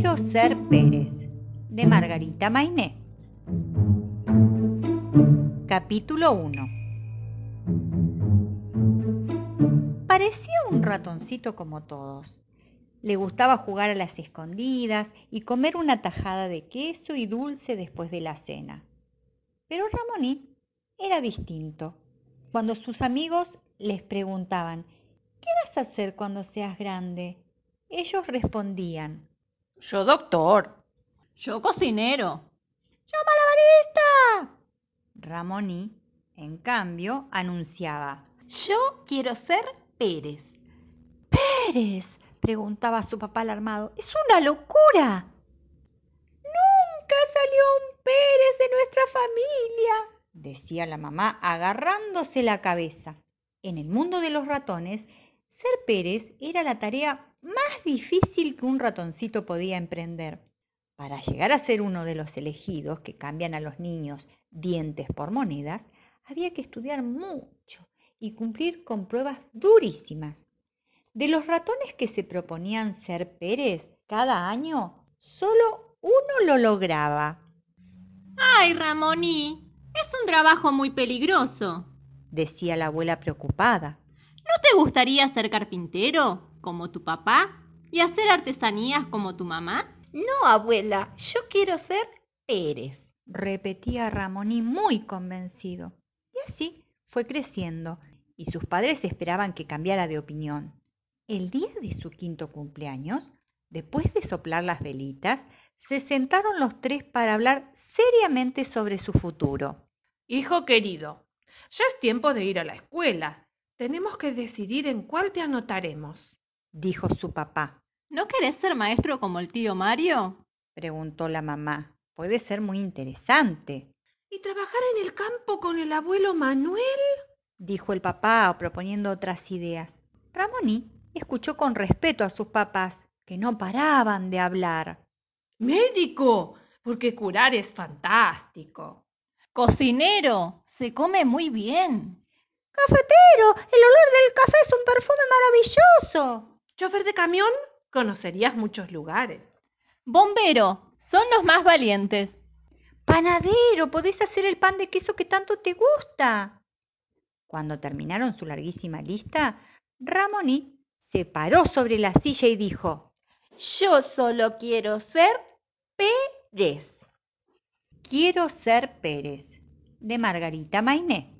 Quiero ser Pérez, de Margarita Mainé. Capítulo 1 Parecía un ratoncito como todos. Le gustaba jugar a las escondidas y comer una tajada de queso y dulce después de la cena. Pero Ramoní era distinto. Cuando sus amigos les preguntaban, ¿qué vas a hacer cuando seas grande? Ellos respondían, Yo doctor. Yo cocinero. ¡Yo malabarista! Ramoní, en cambio, anunciaba, Yo quiero ser Pérez. Pérez, preguntaba su papá alarmado, es una locura. Nunca salió un Pérez de nuestra familia, decía la mamá agarrándose la cabeza. En el mundo de los ratones, ser Pérez era la tarea más difícil que un ratoncito podía emprender. Para llegar a ser uno de los elegidos que cambian a los niños dientes por monedas, había que estudiar mucho y cumplir con pruebas durísimas. De los ratones que se proponían ser Pérez cada año, solo uno lo lograba, Ay, Ramoní, es un trabajo muy peligroso. decía la abuela preocupada. ¿No te gustaría ser carpintero, como tu papá, y hacer artesanías como tu mamá? No, abuela, yo quiero ser Pérez. repetía Ramoní muy convencido. Y así fue creciendo, y sus padres esperaban que cambiara de opinión. El día de su quinto cumpleaños, después de soplar las velitas, se sentaron los tres para hablar seriamente sobre su futuro. Hijo querido, ya es tiempo de ir a la escuela. Tenemos que decidir en cuál te anotaremos. Dijo su papá. ¿No querés ser maestro como el tío Mario? Preguntó la mamá. Puede ser muy interesante, ¿Y trabajar en el campo con el abuelo Manuel? dijo el papá proponiendo otras ideas. Ramoní escuchó con respeto a sus papás, que no paraban de hablar. Médico, porque curar es fantástico. Cocinero, se come muy bien. Cafetero, el olor del café es un perfume maravilloso. Chofer de camión, conocerías muchos lugares. Bombero, son los más valientes. Panadero, podés hacer el pan de queso que tanto te gusta. Cuando terminaron su larguísima lista, Ramoní se paró sobre la silla y dijo, Yo solo quiero ser Pérez. Quiero ser Pérez, de Margarita Mainé.